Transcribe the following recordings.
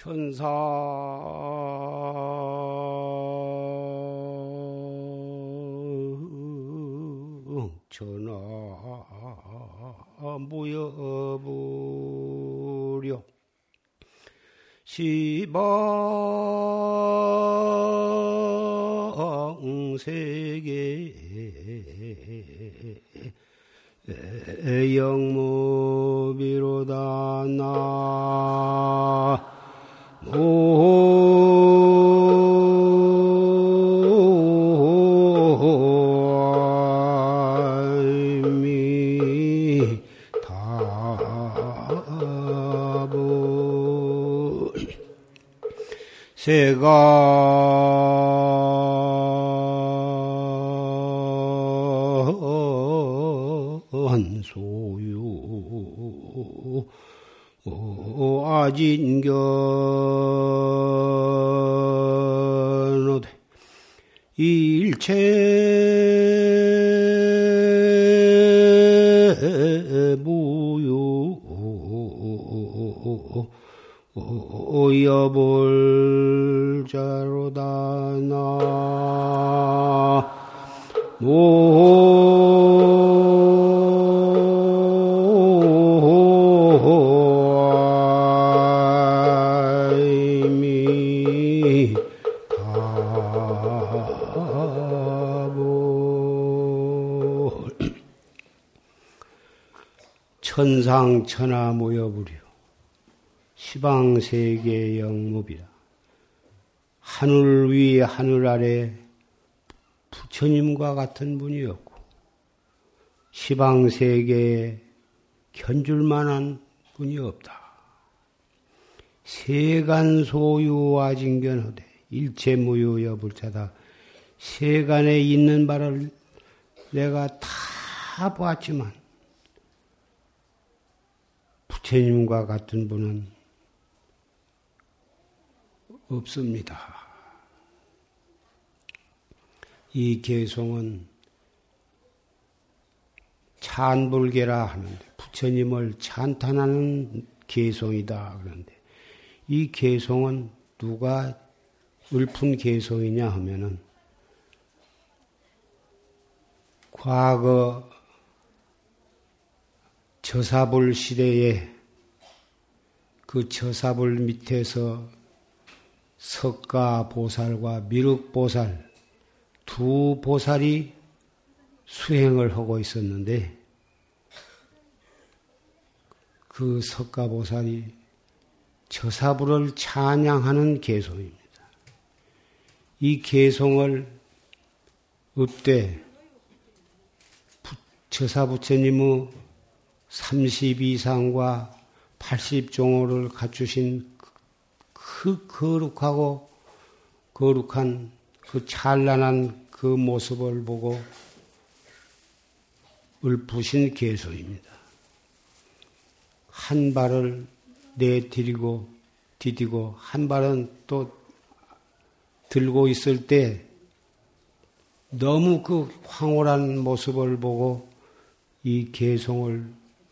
천사. 전하 무여부려. 시방세계 영무비로다 나 세간 소유 아진견 천상천하 모여부려 시방세계 영무비라 하늘 위 하늘 아래 부처님과 같은 분이 없고 시방세계에 견줄 만한 분이 없다. 세간 소유와 징견하되 일체 무유여 불자다. 세간에 있는 바를 내가 다 보았지만 부처님과 같은 분은 없습니다. 이 개송은 찬불계라 하는데 부처님을 찬탄하는 개송이다 그런데 이 개송은 누가 읊은 개송이냐 하면은 과거 저사불 시대에 그 저사불 밑에서 석가 보살과 미륵 보살 두 보살이 수행을 하고 있었는데 그 석가 보살이 저사불을 찬양하는 개송입니다. 이 개송을 읍대 저사부처님의 32상과 80종호를 갖추신 그 거룩하고 거룩한 그 찬란한 그 모습을 보고 읊으신 개소입니다. 한 발을 내디리고 디디고 한 발은 또 들고 있을 때 너무 그 황홀한 모습을 보고 이 개송을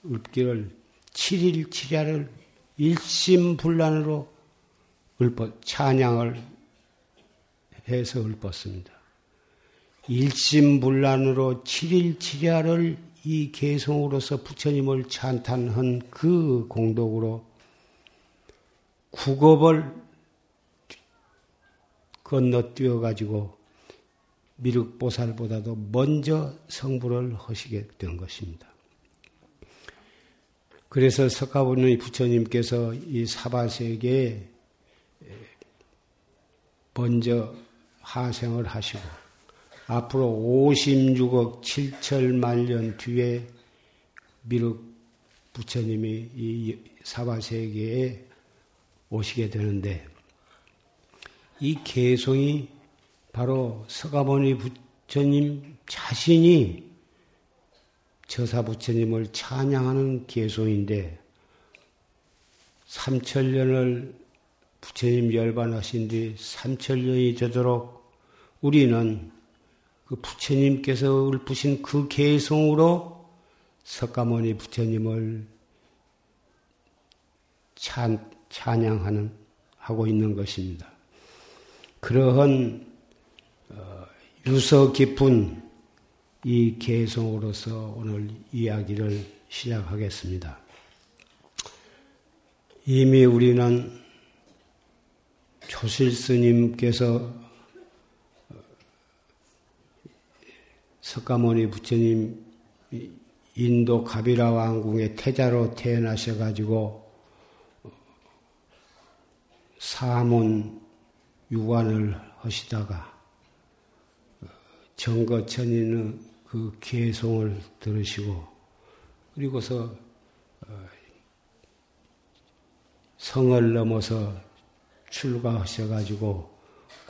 읊기를 7일 7야를 일심불란으로 읊어 찬양을 해서 읊었습니다. 일심불란으로 7일 7야를 이 개성으로서 부처님을 찬탄한 그 공덕으로 국업을 건너뛰어 가지고 미륵보살보다도 먼저 성불을 하시게 된 것입니다. 그래서 석가모니 부처님께서 이 사바세계에 먼저 하생을 하시고 앞으로 56억 7천만 년 뒤에 미륵 부처님이 이 사바세계에 오시게 되는데 이 개송이 바로 서가모니 부처님 자신이 저사 부처님을 찬양하는 개송인데 3천년을 부처님 열반하신 뒤 3천년이 되도록 우리는 그 부처님께서 읊으신 그 개성으로 석가모니 부처님을 찬, 찬양하는 하고 있는 것입니다. 그러한 어, 유서 깊은 이 개성으로서 오늘 이야기를 시작하겠습니다. 이미 우리는 조실 스님께서 석가모니 부처님 인도 가비라 왕궁의 태자로 태어나셔 가지고 사문 유관을 하시다가 정거천인의 그 개송을 들으시고 그리고서 어, 성을 넘어서 출가하셔 가지고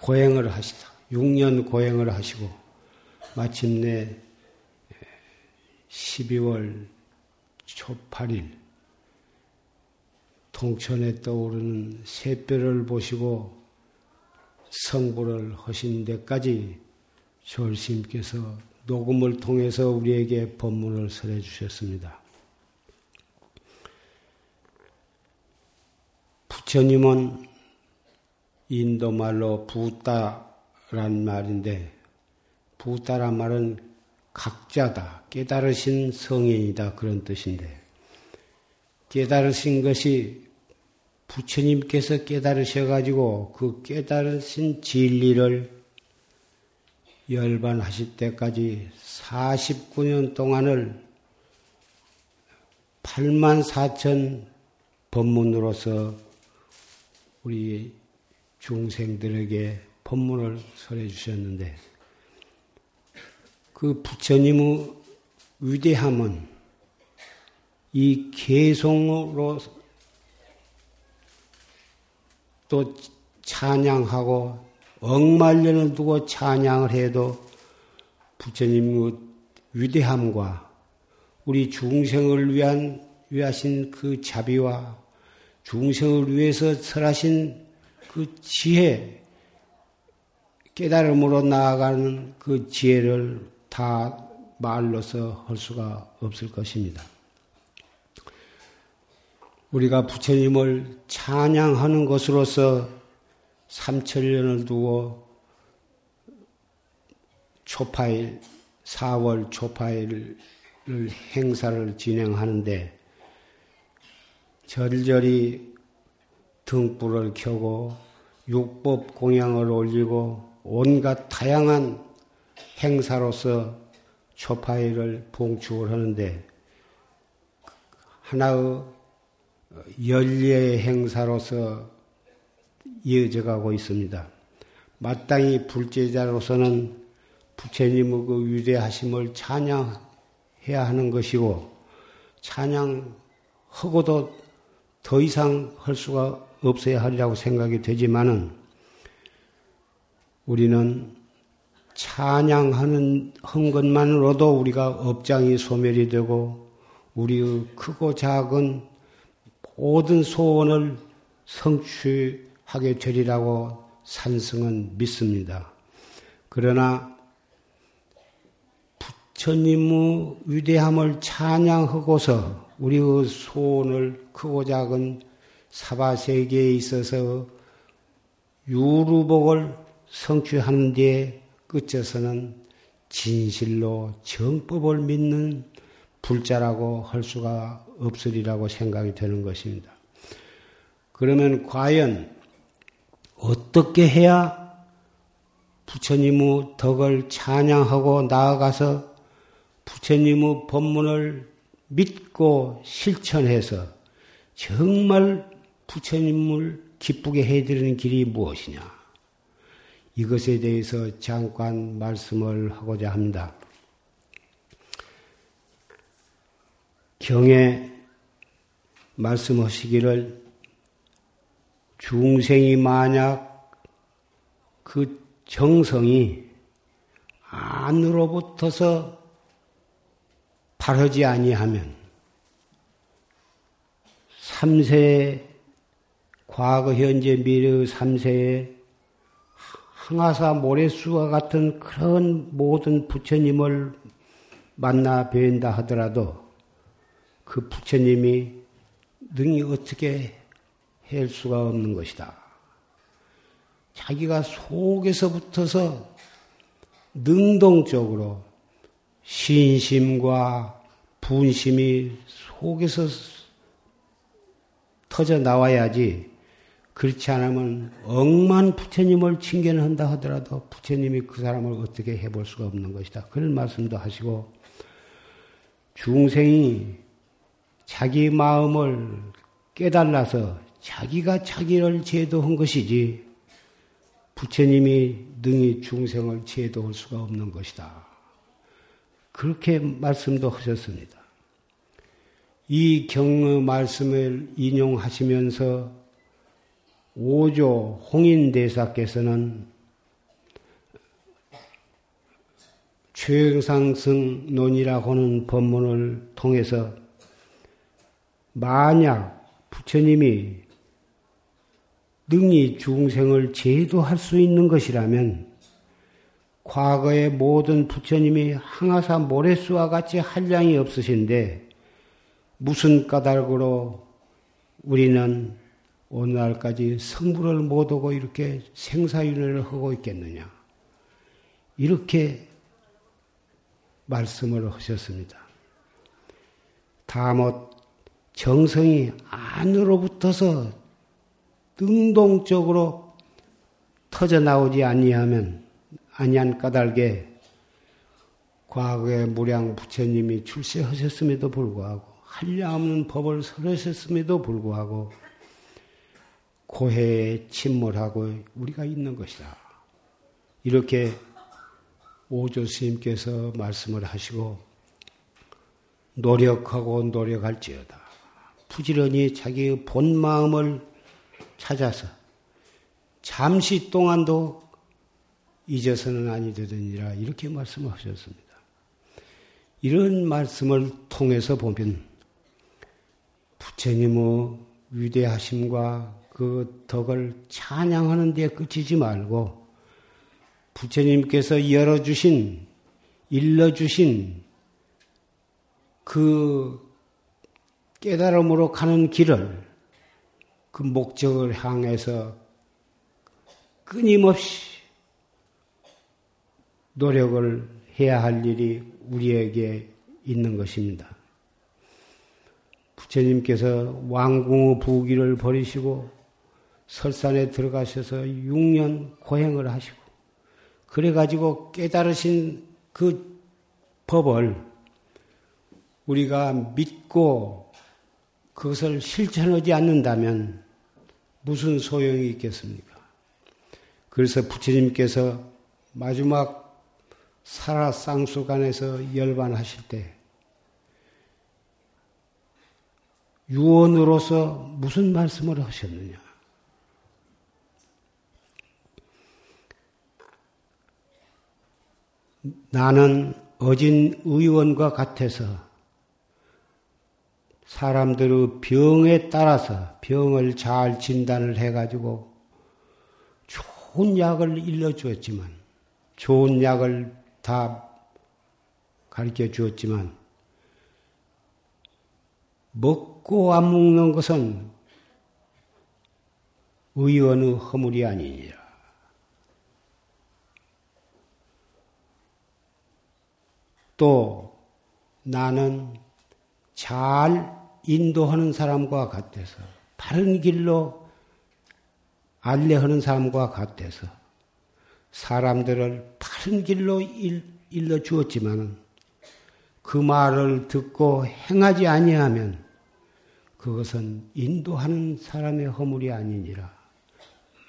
고행을 하시다. 6년 고행을 하시고 마침내 12월 초 8일 동천에 떠오르는 새별을 보시고 성불을 하신 데까지 조심께서 녹음을 통해서 우리에게 법문을 설해 주셨습니다. 부처님은 인도 말로 부따란 말인데 부따란 말은 각자다, 깨달으신 성인이다 그런 뜻인데 깨달으신 것이 부처님께서 깨달으셔 가지고 그 깨달으신 진리를 열반하실 때까지 49년 동안을 8만 4천 법문으로서 우리 중생들에게 법문을 설해 주셨는데 그 부처님의 위대함은 이 개송으로 또 찬양하고 억만년을 두고 찬양을 해도 부처님의 위대함과 우리 중생을 위한 위하신 그 자비와 중생을 위해서 설하신 그 지혜, 깨달음으로 나아가는 그 지혜를 다 말로서 할 수가 없을 것입니다. 우리가 부처님을 찬양하는 것으로서 삼천년을 두고 초파일, 4월 초파일을 행사를 진행하는데 절절히 등불을 켜고 육법 공양을 올리고 온갖 다양한 행사로서 초파일을 봉축을 하는데 하나의 연례 행사로서 이어져 가고 있습니다. 마땅히 불제자로서는 부처님의 그 위대하심을 찬양해야 하는 것이고, 찬양하고도 더 이상 할 수가 없어야 하리라고 생각이 되지만은, 우리는 찬양하는 한 것만으로도 우리가 업장이 소멸이 되고, 우리의 크고 작은 모든 소원을 성취 하게 되리라고 산승은 믿습니다. 그러나 부처님의 위대함을 찬양하고서 우리의 소원을 크고 작은 사바세계에 있어서 유루복을 성취하는 데 끝에서는 진실로 정법을 믿는 불자라고 할 수가 없으리라고 생각이 되는 것입니다. 그러면 과연 어떻게 해야 부처님의 덕을 찬양하고 나아가서 부처님의 법문을 믿고 실천해서 정말 부처님을 기쁘게 해드리는 길이 무엇이냐? 이것에 대해서 잠깐 말씀을 하고자 합니다. 경에 말씀하시기를 중생이 만약 그 정성이 안으로부터서 바르지 아니하면 삼세 과거 현재 미래 삼세에 항아사 모래수와 같은 그런 모든 부처님을 만나 뵌다 하더라도 그 부처님이 능히 어떻게 할 수가 없는 것이다. 자기가 속에서부터서 능동적으로 신심과 분심이 속에서 터져 나와야지 그렇지 않으면 억만 부처님을 칭견한다 하더라도 부처님이 그 사람을 어떻게 해볼 수가 없는 것이다. 그런 말씀도 하시고 중생이 자기 마음을 깨달아서 자기가 자기를 제도한 것이지 부처님이 능히 중생을 제도할 수가 없는 것이다. 그렇게 말씀도 하셨습니다. 이 경의 말씀을 인용하시면서 오조 홍인대사께서는 최상승론이라고 하는 법문을 통해서 만약 부처님이 능히 중생을 제도할 수 있는 것이라면 과거의 모든 부처님이 항아사 모래수와 같이 한량이 없으신데 무슨 까닭으로 우리는 오늘날까지 성불을 못하고 이렇게 생사윤회를 하고 있겠느냐. 이렇게 말씀을 하셨습니다. 다못 정성이 안으로부터서 능동적으로 터져 나오지 아니하면 아니한 까닭에 과거에 무량 부처님이 출세하셨음에도 불구하고 한량없는 법을 설하셨음에도 불구하고 고해에 침몰하고 우리가 있는 것이다. 이렇게 오조 스님께서 말씀을 하시고 노력하고 노력할지어다. 부지런히 자기의 본 마음을 찾아서 잠시 동안도 잊어서는 아니 되느니라 이렇게 말씀하셨습니다. 이런 말씀을 통해서 보면 부처님의 위대하심과 그 덕을 찬양하는 데 그치지 말고 부처님께서 열어주신, 일러주신 그 깨달음으로 가는 길을 그 목적을 향해서 끊임없이 노력을 해야 할 일이 우리에게 있는 것입니다. 부처님께서 왕궁의 부귀를 버리시고 설산에 들어가셔서 6년 고행을 하시고 그래가지고 깨달으신 그 법을 우리가 믿고 그것을 실천하지 않는다면 무슨 소용이 있겠습니까? 그래서 부처님께서 마지막 살아쌍수관에서 열반하실 때 유언으로서 무슨 말씀을 하셨느냐? 나는 어진 의원과 같아서 사람들의 병에 따라서 병을 잘 진단을 해가지고 좋은 약을 일러주었지만, 좋은 약을 다 가르쳐 주었지만, 먹고 안 먹는 것은 의원의 허물이 아니니라. 또 나는 잘 인도하는 사람과 같아서 바른 길로 알려하는 사람과 같아서 사람들을 바른 길로 일러 주었지만 그 말을 듣고 행하지 아니하면 그것은 인도하는 사람의 허물이 아니니라.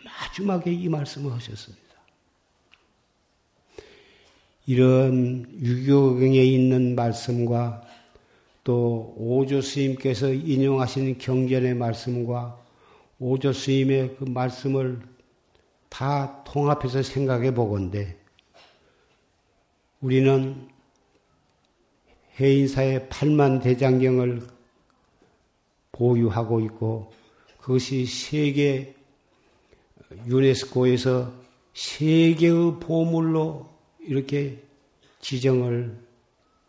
마지막에 이 말씀을 하셨습니다. 이런 유교경에 있는 말씀과 또 오조 스님께서 인용하신 경전의 말씀과 오조 스님의 그 말씀을 다 통합해서 생각해 보건데 우리는 해인사의 팔만 대장경을 보유하고 있고 그것이 세계 유네스코에서 세계의 보물로 이렇게 지정을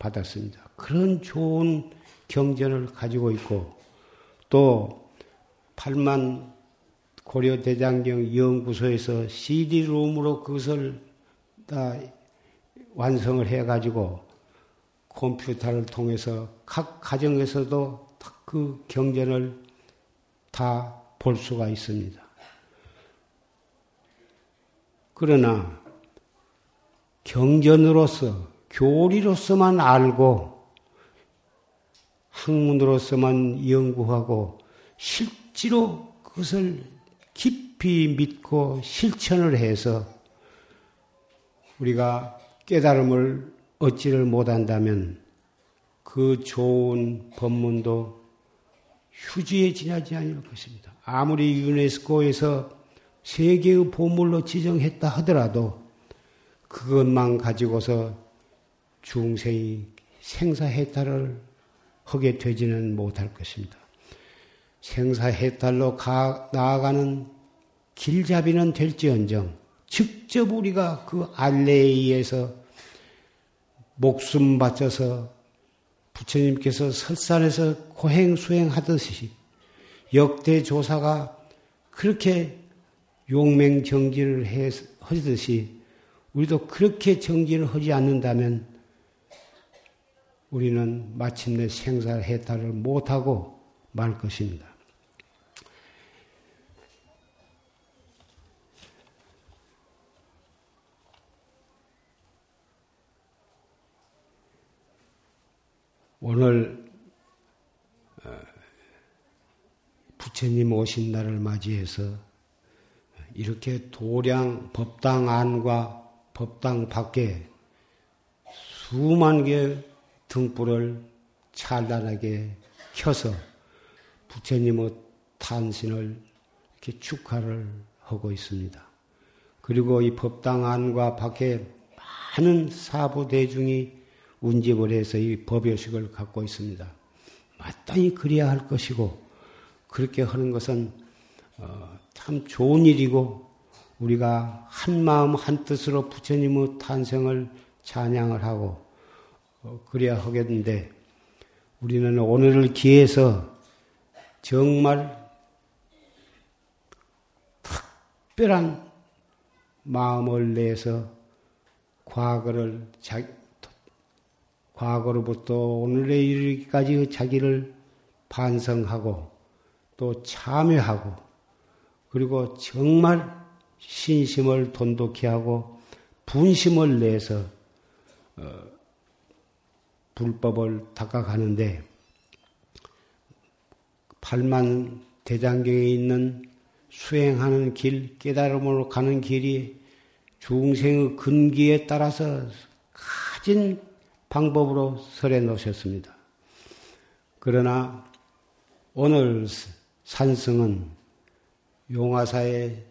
받았습니다. 그런 좋은 경전을 가지고 있고 또 8만 고려 대장경 연구소에서 CD롬으로 그것을 다 완성을 해가지고 컴퓨터를 통해서 각 가정에서도 그 경전을 다 볼 수가 있습니다. 그러나 경전으로서 교리로서만 알고 학문으로서만 연구하고 실제로 그것을 깊이 믿고 실천을 해서 우리가 깨달음을 얻지를 못한다면 그 좋은 법문도 휴지에 지나지 않을 것입니다. 아무리 유네스코에서 세계의 보물로 지정했다 하더라도 그것만 가지고서 중생이 생사해탈을 하게 되지는 못할 것입니다. 생사해탈로 가, 나아가는 길잡이는 될지언정 직접 우리가 그 안내에 의해서 목숨 바쳐서 부처님께서 설산에서 고행 수행하듯이 역대 조사가 그렇게 용맹정진을 하듯이 우리도 그렇게 정진을 하지 않는다면 우리는 마침내 생사해탈을 못하고 말 것입니다. 오늘 어, 부처님 오신 날을 맞이해서 이렇게 도량 법당 안과 법당 밖에 수만 개 등불을 찬란하게 켜서 부처님의 탄신을 이렇게 축하를 하고 있습니다. 그리고 이 법당 안과 밖에 많은 사부 대중이 운집을 해서 이 법요식을 갖고 있습니다. 마땅히 그래야 할 것이고 그렇게 하는 것은 어, 참 좋은 일이고 우리가 한 마음 한 뜻으로 부처님의 탄생을 찬양을 하고 어, 그래야 하겠는데 우리는 오늘을 기해서 정말 특별한 마음을 내서 과거를 자, 과거로부터 오늘에 이르기까지 자기를 반성하고 또 참여하고 그리고 정말 신심을 돈독히 하고 분심을 내서 어, 불법을 닦아가는데 팔만 대장경에 있는 수행하는 길, 깨달음으로 가는 길이 중생의 근기에 따라서 가진 방법으로 설해 놓으셨습니다. 그러나 오늘 산승은 용화사의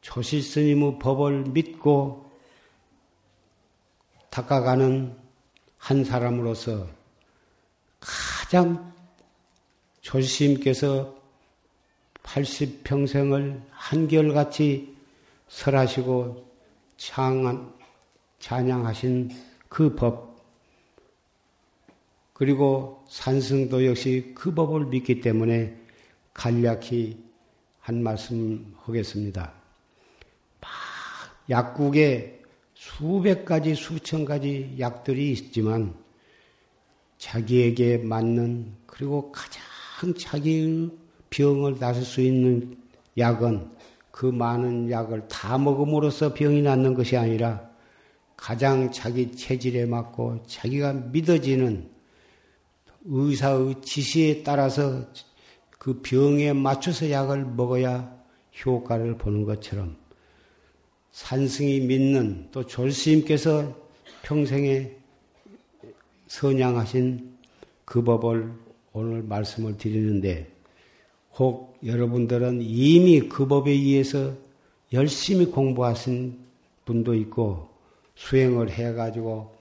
조실 스님의 법을 믿고 닦아가는 한 사람으로서 가장 조실스님께서 80평생을 한결같이 설하시고 창한, 찬양하신 그 법, 그리고 산승도 역시 그 법을 믿기 때문에 간략히 한 말씀 하겠습니다. 약국에 수백 가지, 수천 가지 약들이 있지만 자기에게 맞는 그리고 가장 자기의 병을 나설 수 있는 약은 그 많은 약을 다 먹음으로써 병이 낫는 것이 아니라 가장 자기 체질에 맞고 자기가 믿어지는 의사의 지시에 따라서 그 병에 맞춰서 약을 먹어야 효과를 보는 것처럼 산승이 믿는 또 졸스님께서 평생에 선양하신 그 법을 오늘 말씀을 드리는데 혹 여러분들은 이미 그 법에 의해서 열심히 공부하신 분도 있고 수행을 해가지고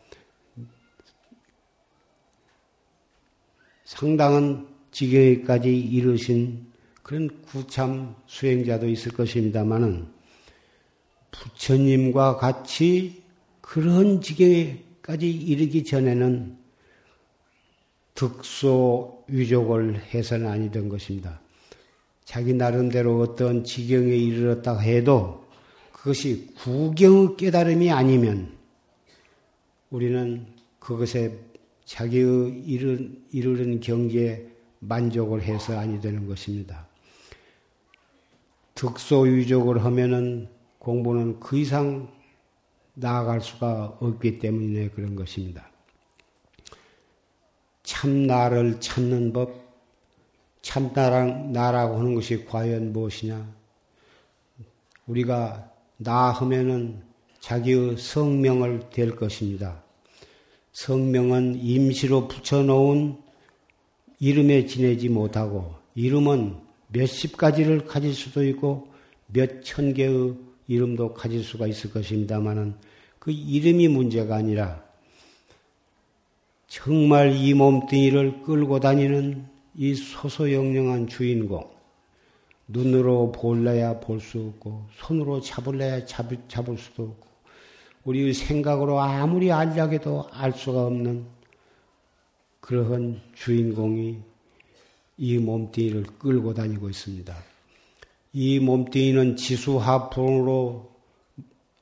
상당한 지경에까지 이르신 그런 구참 수행자도 있을 것입니다만은 부처님과 같이 그런 지경에까지 이르기 전에는 득소 위족을 해서는 아니던 것입니다. 자기 나름대로 어떤 지경에 이르렀다 해도 그것이 구경의 깨달음이 아니면 우리는 그것에 자기의 이른, 이르는 경지에 만족을 해서 아니 되는 것입니다. 득소유족을 하면은 공부는 그 이상 나아갈 수가 없기 때문에 그런 것입니다. 참 나를 찾는 법, 참 나랑 나라고 하는 것이 과연 무엇이냐? 우리가 나 하면은 자기의 성명을 될 것입니다. 성명은 임시로 붙여놓은 이름에 지내지 못하고 이름은 몇십 가지를 가질 수도 있고 몇 천 개의 이름도 가질 수가 있을 것입니다만은 그 이름이 문제가 아니라 정말 이 몸뚱이를 끌고 다니는 이 소소영령한 주인공 눈으로 볼래야 볼 수 없고 손으로 잡을래야 잡을, 잡을 수도 없고 우리의 생각으로 아무리 알려고 해도 알 수가 없는 그러한 주인공이 이 몸뚱이를 끌고 다니고 있습니다. 이 몸뚱이는 지수합풍으로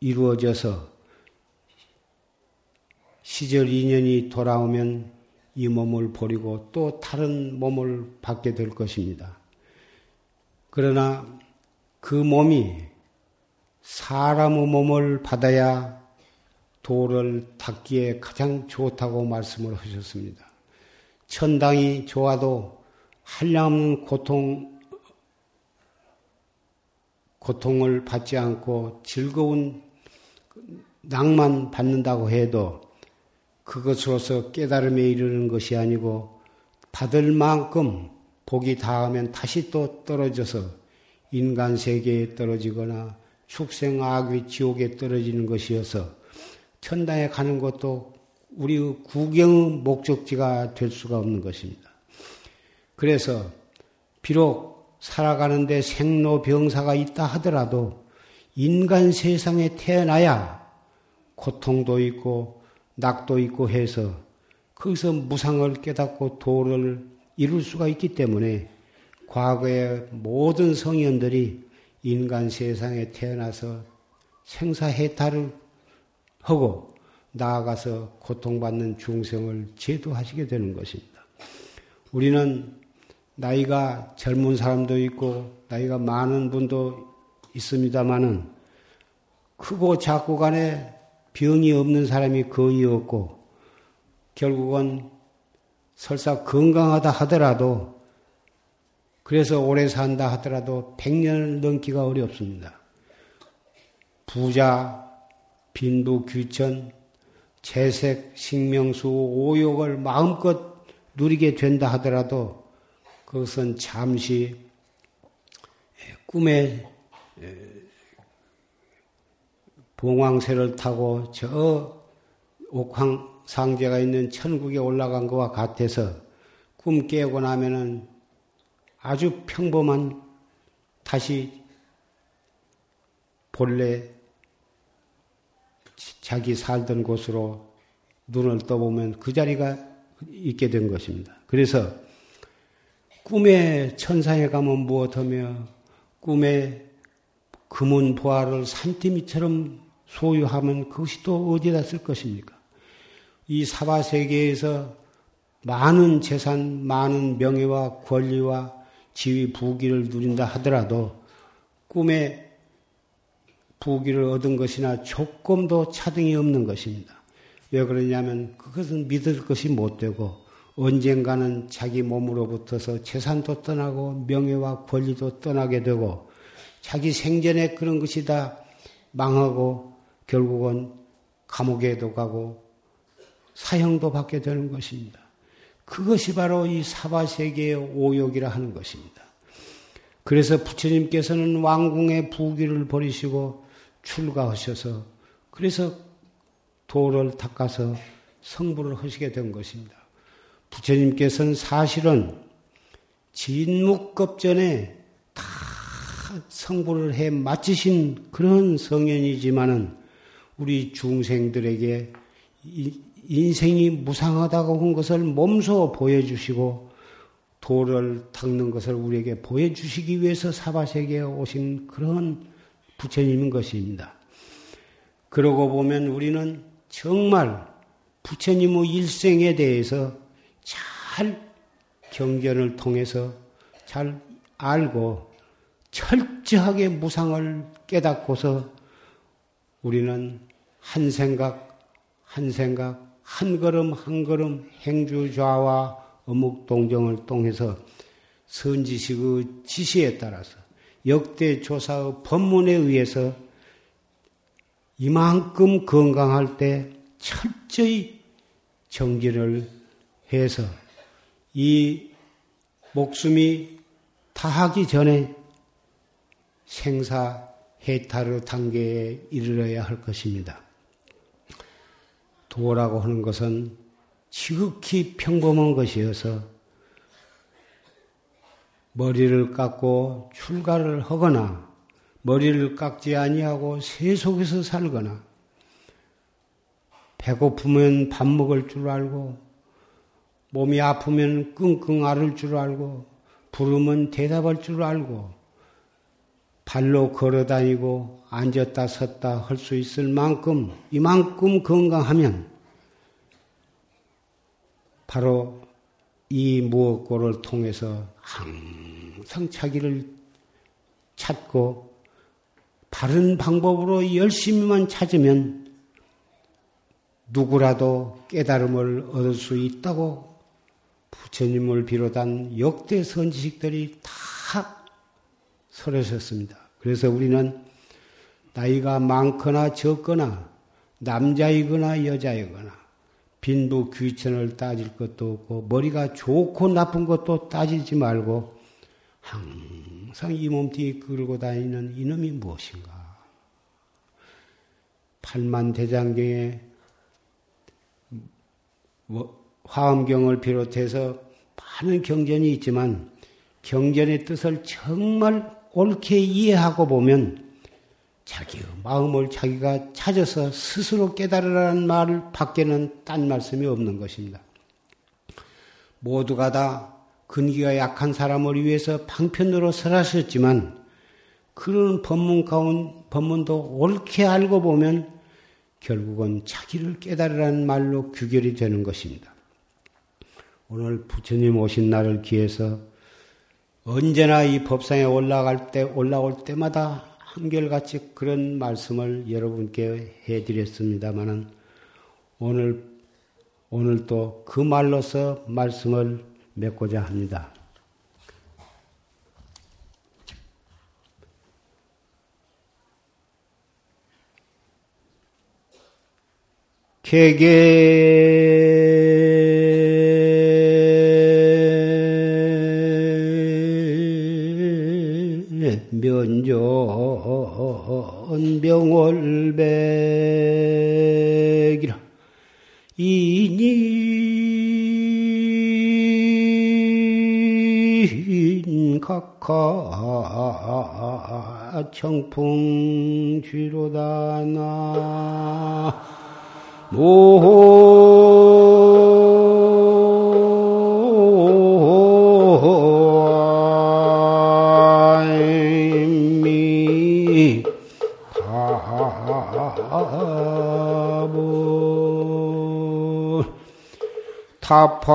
이루어져서 시절 인연이 돌아오면 이 몸을 버리고 또 다른 몸을 받게 될 것입니다. 그러나 그 몸이 사람의 몸을 받아야 도를 닦기에 가장 좋다고 말씀을 하셨습니다. 천당이 좋아도 한량없는 고통, 고통을 받지 않고 즐거운 낭만 받는다고 해도 그것으로서 깨달음에 이르는 것이 아니고 받을 만큼 복이 닿으면 다시 또 떨어져서 인간 세계에 떨어지거나 축생 악의 지옥에 떨어지는 것이어서 천당에 가는 것도 우리의 구경의 목적지가 될 수가 없는 것입니다. 그래서 비록 살아가는데 생로병사가 있다 하더라도 인간 세상에 태어나야 고통도 있고 낙도 있고 해서 거기서 무상을 깨닫고 도를 이룰 수가 있기 때문에 과거의 모든 성현들이 인간 세상에 태어나서 생사해탈을 하고 나아가서 고통받는 중생을 제도하시게 되는 것입니다. 우리는 나이가 젊은 사람도 있고 나이가 많은 분도 있습니다만은 크고 작고 간에 병이 없는 사람이 거의 없고 결국은 설사 건강하다 하더라도 그래서 오래 산다 하더라도 100년을 넘기가 어렵습니다. 부자, 빈부 귀천, 재색, 식명수, 오욕을 마음껏 누리게 된다 하더라도 그것은 잠시 꿈에 봉황새를 타고 저 옥황 상제가 있는 천국에 올라간 것과 같아서 꿈 깨고 나면은 아주 평범한 다시 본래 자기 살던 곳으로 눈을 떠보면 그 자리가 있게 된 것입니다. 그래서 꿈에 천상에 가면 무엇하며 꿈에 금은 보화를 산더미처럼 소유하면 그것이 또 어디다 쓸 것입니까? 이 사바 세계에서 많은 재산, 많은 명예와 권리와 지위, 부귀를 누린다 하더라도 꿈에 부귀를 얻은 것이나 조금도 차등이 없는 것입니다. 왜 그러냐면 그것은 믿을 것이 못 되고 언젠가는 자기 몸으로부터서 재산도 떠나고 명예와 권리도 떠나게 되고 자기 생전에 그런 것이 다 망하고 결국은 감옥에도 가고 사형도 받게 되는 것입니다. 그것이 바로 이 사바세계의 오욕이라 하는 것입니다. 그래서 부처님께서는 왕궁의 부귀를 버리시고 출가하셔서 그래서 도를 닦아서 성불을 하시게 된 것입니다. 부처님께서는 사실은 진묵급전에 다 성불을 해 마치신 그런 성현이지만은 우리 중생들에게 인생이 무상하다고 한 것을 몸소 보여주시고 도를 닦는 것을 우리에게 보여주시기 위해서 사바세계에 오신 그런 부처님인 것입니다. 그러고 보면 우리는 정말 부처님의 일생에 대해서 잘 경전을 통해서 잘 알고 철저하게 무상을 깨닫고서 우리는 한 생각, 한 생각, 한 걸음 한 걸음 행주좌와 어묵동정을 통해서 선지식의 지시에 따라서 역대 조사의 법문에 의해서 이만큼 건강할 때 철저히 정진을 해서 이 목숨이 다하기 전에 생사 해탈의 단계에 이르러야 할 것입니다. 도라고 하는 것은 지극히 평범한 것이어서 머리를 깎고 출가를 하거나 머리를 깎지 아니하고 새 속에서 살거나 배고프면 밥 먹을 줄 알고 몸이 아프면 끙끙 앓을 줄 알고 부르면 대답할 줄 알고 발로 걸어 다니고 앉았다 섰다 할 수 있을 만큼 이만큼 건강하면 바로 이 무엇고를 통해서 항상 자기를 찾고 바른 방법으로 열심히만 찾으면 누구라도 깨달음을 얻을 수 있다고 부처님을 비롯한 역대 선지식들이 다 설하셨습니다. 그래서 우리는 나이가 많거나 적거나 남자이거나 여자이거나 빈부 귀천을 따질 것도 없고 머리가 좋고 나쁜 것도 따지지 말고 항상 이 몸뚱이 끌고 다니는 이놈이 무엇인가? 팔만 대장경에 뭐 화엄경을 비롯해서 많은 경전이 있지만 경전의 뜻을 정말 옳게 이해하고 보면 자기의 마음을 자기가 찾아서 스스로 깨달으라는 말 밖에는 딴 말씀이 없는 것입니다. 모두가 다 근기가 약한 사람을 위해서 방편으로 설하셨지만 그런 법문 가운 법문도 옳게 알고 보면 결국은 자기를 깨달으라는 말로 규결이 되는 것입니다. 오늘 부처님 오신 날을 기해서 언제나 이 법상에 올라갈 때, 올라올 때마다 한결같이 그런 말씀을 여러분께 해드렸습니다만은 오늘, 오늘 또 그 말로서 말씀을 맺고자 합니다. 개개 각하 청풍 쥐로다 나모 타파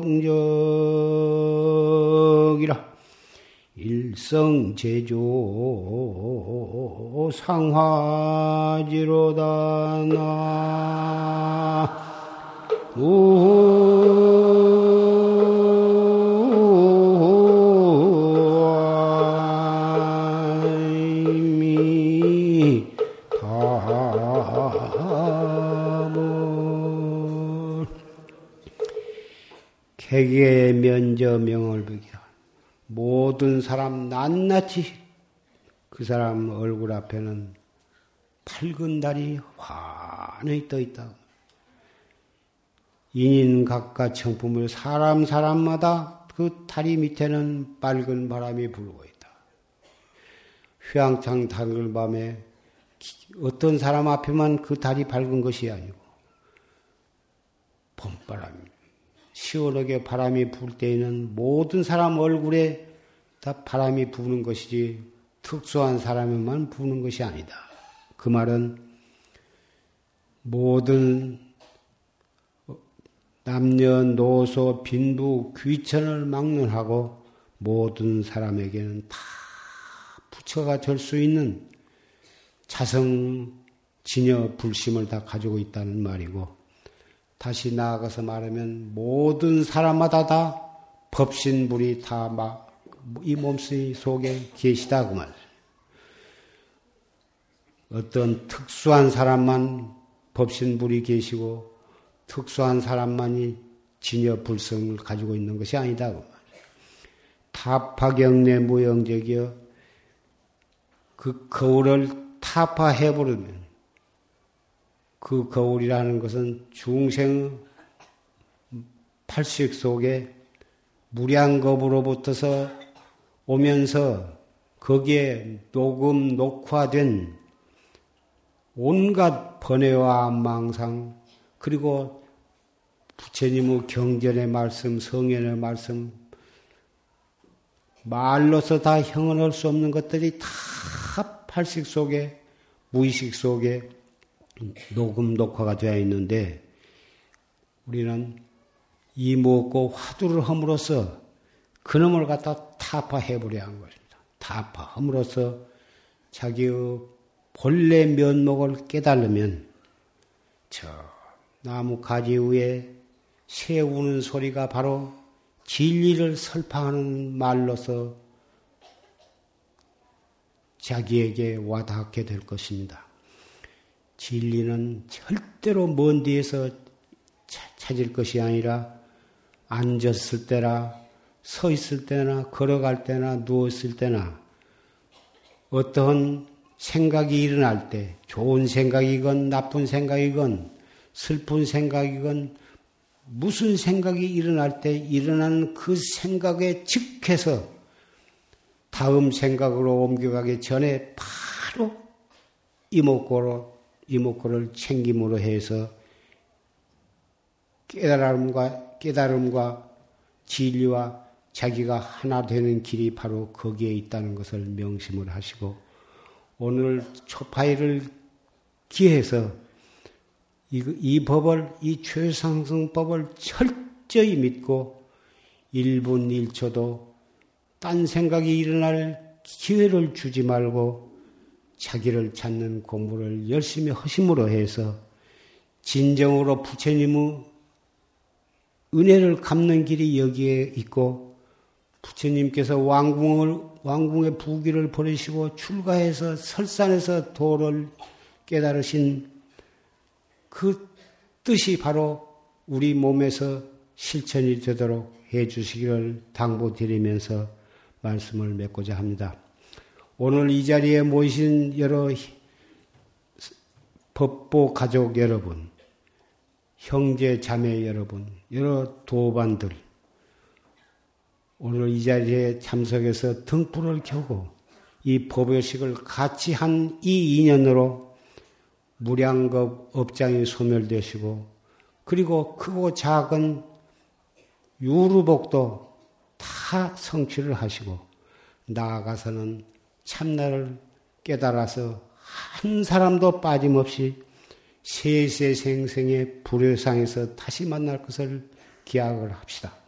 경내 무영적이라. 일성 제조 상화지로다 나. 세 면저 명월백이야. 모든 사람 낱낱이 그 사람 얼굴 앞에는 밝은 달이 환히 떠 있다. 인인 각각 청품을 사람 사람마다 그 다리 밑에는 밝은 바람이 불고 있다. 휘황창 달글 밤에 어떤 사람 앞에만 그 달이 밝은 것이 아니고 봄바람 시원하게 바람이 불 때에는 모든 사람 얼굴에 다 바람이 부는 것이지 특수한 사람에만 부는 것이 아니다. 그 말은 모든 남녀노소 빈부 귀천을 막론하고 모든 사람에게는 다 부처가 될 수 있는 자성 진여 불심을 다 가지고 있다는 말이고 다시 나아가서 말하면 모든 사람마다 다 법신불이 다이 몸뚱이 속에 계시다 그 말. 어떤 특수한 사람만 법신불이 계시고 특수한 사람만이 진여 불성을 가지고 있는 것이 아니다 그 말. 타파경내 무영적이여 그 거울을 타파해 버리면 그 거울이라는 것은 중생 팔식 속에 무량겁으로부터서 오면서 거기에 녹음 녹화된 온갖 번뇌와 망상 그리고 부처님의 경전의 말씀, 성현의 말씀 말로서 다 형언할 수 없는 것들이 다 팔식 속에 무의식 속에 녹음 녹화가 되어 있는데 우리는 이 먹고 화두를 함으로써 그놈을 갖다 타파해버려야 하는 것입니다. 타파함으로써 자기의 본래 면목을 깨달으면 저 나무 가지 위에 새 우는 소리가 바로 진리를 설파하는 말로서 자기에게 와닿게 될 것입니다. 진리는 절대로 먼 뒤에서 찾을 것이 아니라 앉았을 때나 서 있을 때나 걸어갈 때나 누웠을 때나 어떠한 생각이 일어날 때 좋은 생각이건 나쁜 생각이건 슬픈 생각이건 무슨 생각이 일어날 때 일어나는 그 생각에 즉해서 다음 생각으로 옮겨가기 전에 바로 이목구로, 이목구를 챙김으로 해서 깨달음과, 깨달음과 진리와 자기가 하나 되는 길이 바로 거기에 있다는 것을 명심을 하시고 오늘 초파일을 기해서 이, 이 법을, 이 최상승법을 철저히 믿고 1분 1초도 딴 생각이 일어날 기회를 주지 말고 자기를 찾는 공부를 열심히 하심으로 해서 진정으로 부처님의 은혜를 갚는 길이 여기에 있고 부처님께서 왕궁을 왕궁의 부귀를 버리시고 출가해서 설산에서 도를 깨달으신 그 뜻이 바로 우리 몸에서 실천이 되도록 해 주시기를 당부드리면서 말씀을 맺고자 합니다. 오늘 이 자리에 모이신 여러 법보 가족 여러분, 형제 자매 여러분, 여러 도반들, 오늘 이 자리에 참석해서 등불을 켜고 이 법요식을 같이 한 이 인연으로 무량겁 업장이 소멸되시고 그리고 크고 작은 유루복도 다 성취를 하시고 나아가서는 참나를 깨달아서 한 사람도 빠짐없이 세세생생의 불효상에서 다시 만날 것을 기약을 합시다.